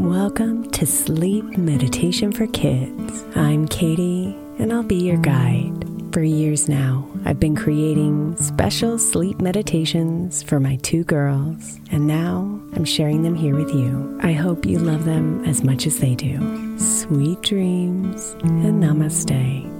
Welcome to Sleep Meditation for Kids. I'm Katie, and I'll be your guide. For years now, I've been creating special sleep meditations for my two girls, and now I'm sharing them here with you. I hope you love them as much as they do. Sweet dreams and namaste.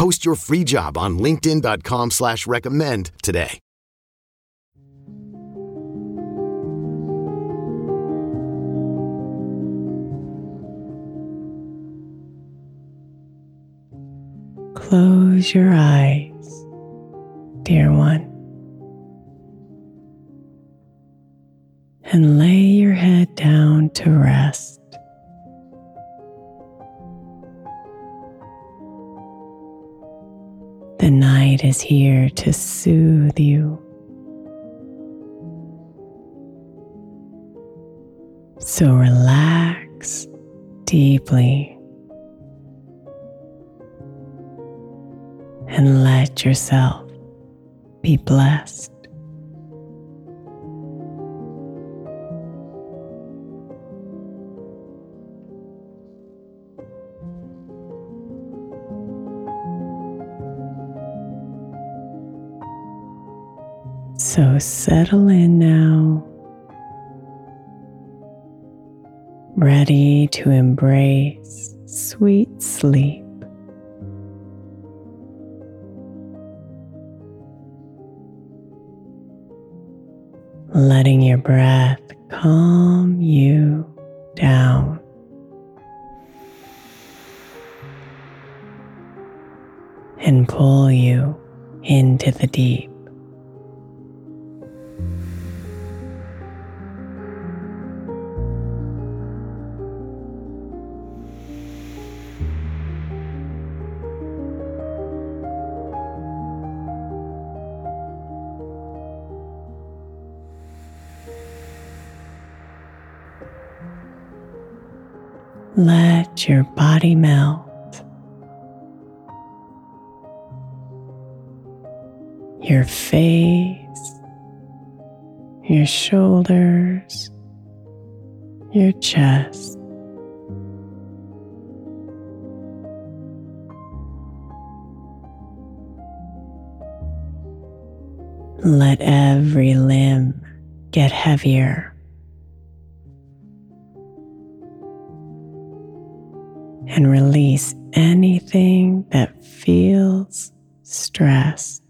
Post your free job on linkedin.com slash recommend today. Close your eyes, dear one. and lay your head down to rest. Night is here to soothe you. So relax deeply and let yourself be blessed. So settle in now, ready to embrace sweet sleep. Letting your breath calm you down. And pull you into the deep. Let your body melt. Your face, your shoulders, your chest. Let every limb get heavier. And release anything that feels stressed.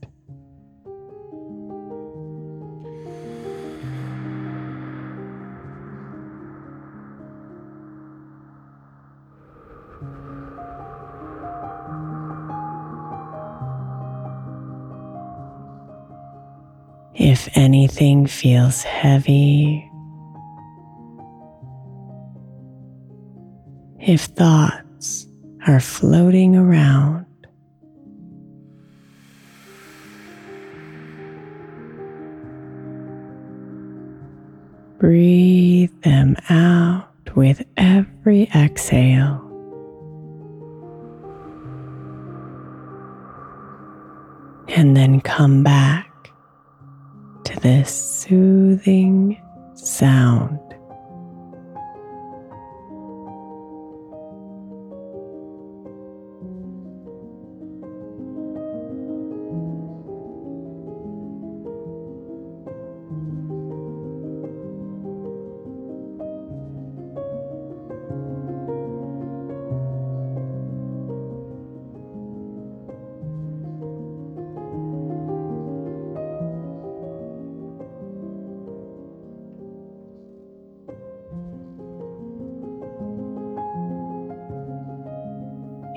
If anything feels heavy, if thoughts are floating around, breathe them out with every exhale. And then come back to this soothing sound.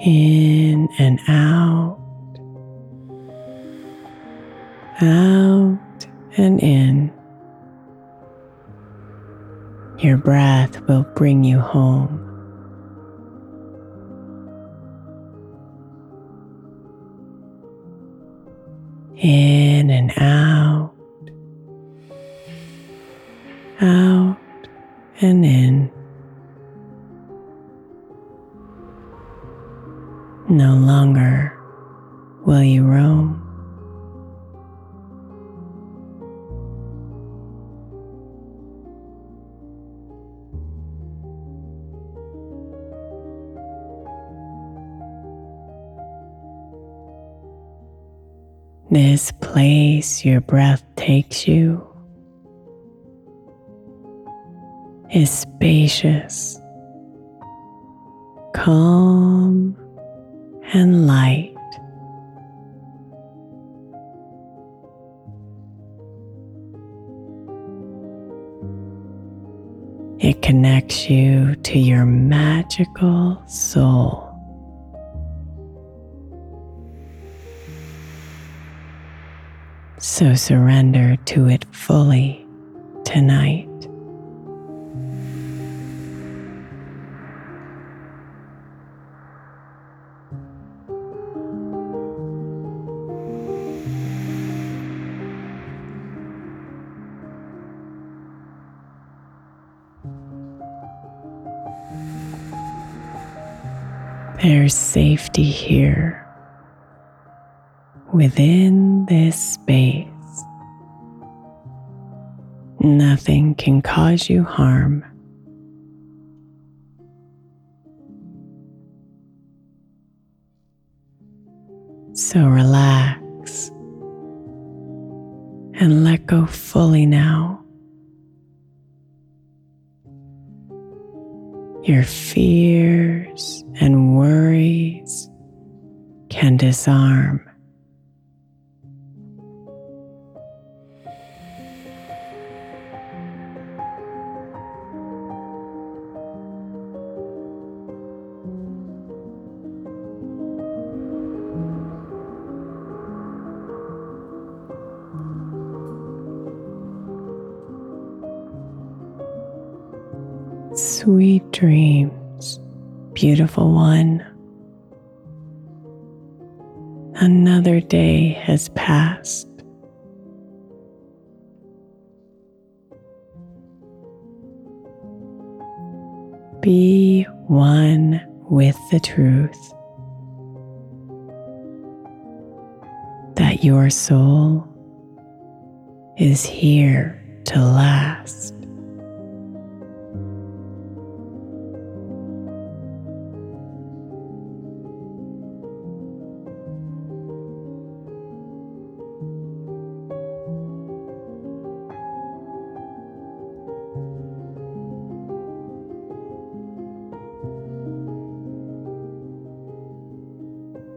In and out, out and in. Your breath will bring you home. In and out, This place your breath takes you is spacious, calm, and light. It connects you to your magical soul. So surrender to it fully tonight. There's safety here within this space. Nothing can cause you harm. So relax and let go fully now. Your fears and worries can disarm. Beautiful one. Another day has passed. Be one with the truth that your soul is here to last.